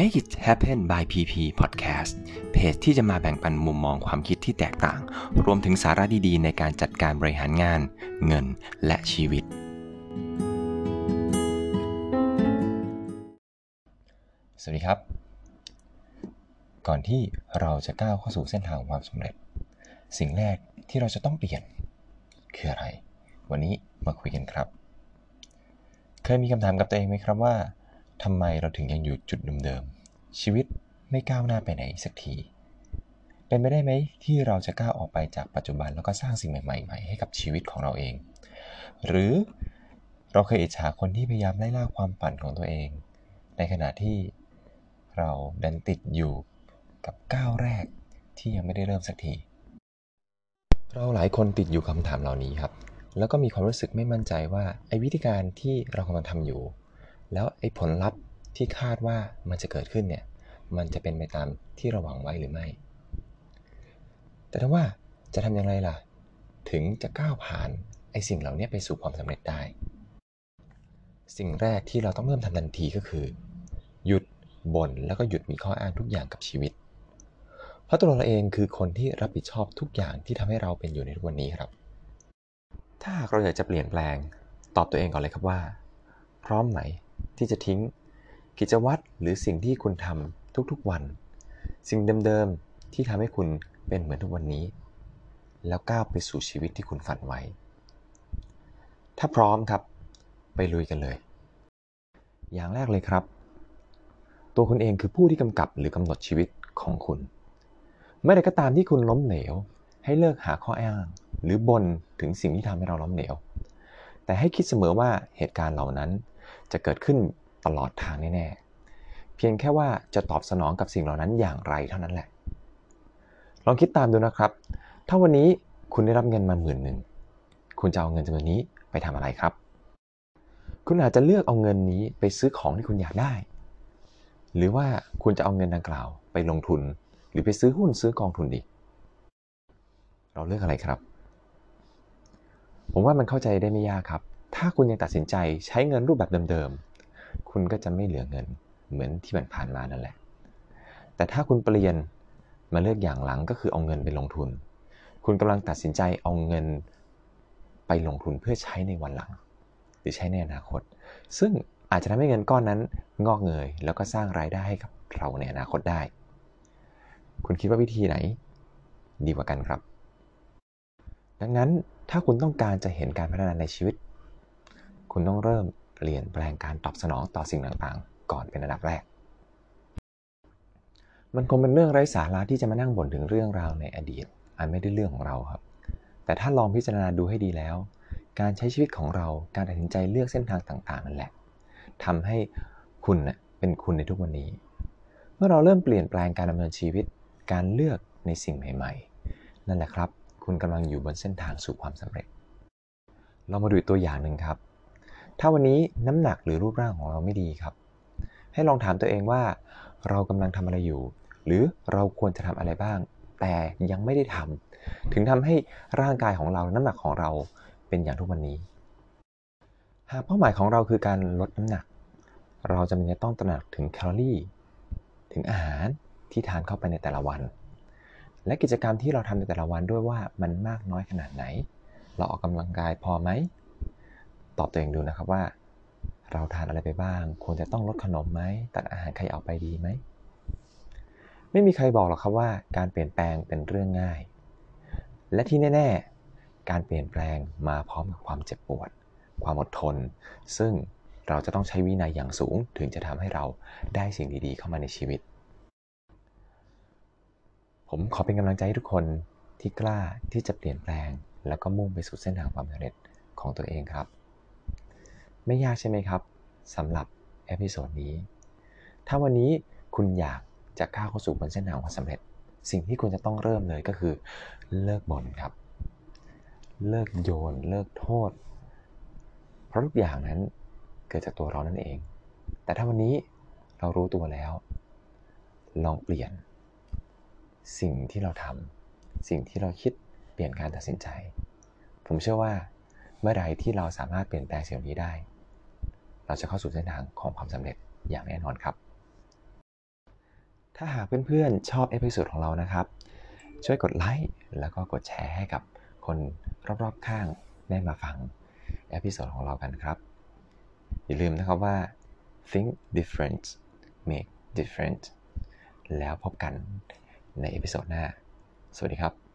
Make It Happen by PP Podcast เพจที่จะมาแบ่งปันมุมมองความคิดที่แตกต่าง รวมถึงสาระดีๆ ในการจัดการบริหารงาน เงินและชีวิต สวัสดีครับ ก่อนที่เราจะก้าวเข้าสู่เส้นทางความสำเร็จ สิ่งแรกที่เราจะต้องเปลี่ยน คืออะไร วันนี้มาคุยกันครับ เคยมีคำถามกับตัวเองไหมครับว่า ทำไมเราถึงยังอยู่จุดเดิมๆ ชีวิตไม่ก้าวหน้าไปไหนสักที เป็นไปได้ไหมที่เราจะก้าวออกไปจากปัจจุบันแล้วก็สร้างสิ่งใหม่ๆ ให้กับชีวิตของเราเอง หรือเราเคยอิจฉาคนที่พยายามไล่ล่าความฝันของตัวเอง ในขณะที่เราดันติดอยู่กับก้าวแรกที่ยังไม่ได้เริ่มสักที เราหลายคนติดอยู่คำถามเหล่านี้ครับ แล้วก็มีความรู้สึกไม่มั่นใจว่าไอ้วิธีการที่เรากำลังทำอยู่ แล้วไอ้ผลลัพธ์ที่คาดว่ามันจะเกิดขึ้นเนี่ย มันจะเป็นไปตามที่เราหวังไว้หรือไม่ แต่ถ้าว่าจะทำอย่างไรล่ะ ถึงจะก้าวผ่านไอ้สิ่งเหล่านี้ไปสู่ความสำเร็จได้ สิ่งแรกที่เราต้องเริ่มทำทันทีก็คือ หยุดบ่นแล้วก็หยุดมีข้ออ้างทุกอย่างกับชีวิต เพราะตัวเราเองคือคนที่รับผิดชอบทุกอย่างที่ทำให้เราเป็นอยู่ในทุกวันนี้ครับ ถ้าเราอยากจะเปลี่ยนแปลง ตอบตัวเองก่อนเลยครับว่า พร้อมไหม ที่จะทิ้ง กิจวัตรหรือสิ่งที่คุณทำทุกๆวัน สิ่งเดิมๆที่ทำให้คุณเป็นเหมือนทุกวันนี้ แล้วก้าวไปสู่ชีวิตที่คุณฝันไว้ ถ้าพร้อมครับ ไปลุยกันเลย อย่างแรกเลยครับ ตัวคุณเองคือผู้ที่กำกับหรือกำหนดชีวิตของคุณเมื่อใดก็ตามที่คุณล้มเหลว ให้เลิกหาข้ออ้าง หรือบนถึงสิ่งที่ทำให้เราล้มเหลว แต่ให้คิดเสมอว่าเหตุการณ์เหล่านั้น จะเกิดขึ้นตลอดทางแน่ๆ เพียงแค่ว่าจะตอบสนองกับสิ่งเหล่านั้นอย่างไรเท่านั้นแหละ ลองคิดตามดูนะครับ ถ้าวันนี้คุณได้รับเงินมาหมื่นหนึ่ง คุณจะเอาเงินจำนวนนี้ไปทำอะไรครับ คุณอาจจะเลือกเอาเงินนี้ไปซื้อของที่คุณอยากได้ หรือว่าคุณจะเอาเงินดังกล่าวไปลงทุน หรือไปซื้อหุ้นซื้อกองทุนดี เราเลือกอะไรครับ ผมว่ามันเข้าใจได้ไม่ยากครับ ถ้าคุณยังตัดสินใจใช้เงินรูปแบบเดิมๆ คุณก็จะไม่เหลือเงินเหมือนที่ผ่านมานั่นแหละ แต่ถ้าคุณเปลี่ยนมาเลือกอย่างหลังก็คือเอาเงินไปลงทุน คุณกำลังตัดสินใจเอาเงินไปลงทุนเพื่อใช้ในวันหลัง หรือใช้ในอนาคต ซึ่งอาจจะทำให้เงินก้อนนั้นงอกเงย แล้วก็สร้างรายได้ให้กับเราในอนาคตได้ คุณคิดว่าวิธีไหน ดีกว่ากันครับ ดังนั้นถ้าคุณต้องการจะเห็นการพัฒนาในชีวิต คุณต้องเริ่มเปลี่ยนแปลงการตอบสนองต่อสิ่งต่างๆ ก่อนเป็นอันดับแรก มันคงเป็นเรื่องไร้สาระที่จะมานั่งบ่นถึงเรื่องราวในอดีต อันไม่ได้เรื่องของเราครับ แต่ถ้าลองพิจารณาดูให้ดีแล้ว การใช้ชีวิตของเราการตัดสินใจเลือกเส้นทางต่างๆ นั่นแหละทำให้คุณเป็นคุณในทุกวันนี้ เมื่อเราเริ่มเปลี่ยนแปลงการดำเนินชีวิต การเลือกในสิ่งใหม่ ๆ นั่นแหละครับ คุณกำลังอยู่บนเส้นทางสู่ความสำเร็จ เรามาดูตัวอย่างหนึ่งครับ ถ้าวันนี้น้ำหนักหรือรูปร่างของเราไม่ดีครับ ให้ลองถามตัวเองว่า เรากำลังทำอะไรอยู่ หรือเราควรจะทำอะไรบ้าง แต่ยังไม่ได้ทำถึงทำให้ร่างกายของเราน้ำหนักของเราเป็นอย่างทุกวันนี้ หากเป้าหมายของเราคือการลดน้ำหนัก เราจะมีต้องตระหนักถึงแคลอรี่ ถึงอาหารที่ทานเข้าไปในแต่ละวัน และกิจกรรมที่เราทำในแต่ละวันด้วยว่ามันมากน้อยขนาดไหน เราออกกำลังกายพอไหม ตอบตัวเองดูนะครับว่า เราทานอะไรไปบ้าง ควรจะต้องลดขนมไหมตัดอาหารใครเอาไปดีไหมไม่มีใครบอกหรอกครับว่า การเปลี่ยนแปลงเป็นเรื่องง่าย และที่แน่ ๆ การเปลี่ยนแปลงมาพร้อมกับความเจ็บปวด ความอดทน ซึ่งเราจะต้องใช้วินัยอย่างสูงถึงจะทำให้เราได้สิ่งดีๆ เข้ามาในชีวิต ผมขอเป็นกำลังใจให้ทุกคนที่กล้าที่จะเปลี่ยนแปลง แล้วก็มุ่งไปสู่เส้นทางความสำเร็จของตัวเองครับ ไม่ยากใช่ไหมครับสำหรับ episode นี้ ถ้าวันนี้คุณอยากจะก้าวเข้าสู่บนเส้นทางความสำเร็จ สิ่งที่คุณจะต้องเริ่มเลยก็คือเลิกบ่นครับ เลิกโยน เลิกโทษ เพราะทุกอย่างนั้นเกิดจากตัวเรานั่นเอง แต่ถ้าวันนี้เรารู้ตัวแล้ว ลองเปลี่ยน สิ่งที่เราทำสิ่งที่เราคิดเปลี่ยนการตัดสินใจ ผมเชื่อว่าเมื่อใดที่เราสามารถเปลี่ยนแปลงสิ่งนี้ได้ เราจะเข้าสู่เส้นทางของความสำเร็จอย่างแน่นอนครับ ถ้าหากเพื่อนๆชอบ episode ของเรานะครับ ช่วยกดไลค์แล้วก็กดแชร์ให้กับคนรอบๆข้างได้มาฟัง episode ของเรากันครับ อย่าลืมนะครับว่า think different make different แล้วพบกันในเอพิโซดหน้า สวัสดีครับ